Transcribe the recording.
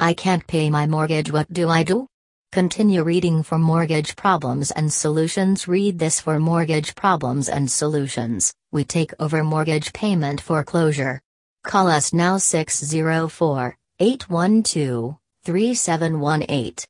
I can't pay my mortgage, what do I do? Continue reading for mortgage problems and solutions. Read this for mortgage problems and solutions. We take over mortgage payment foreclosure. Call us now 604 812 3718.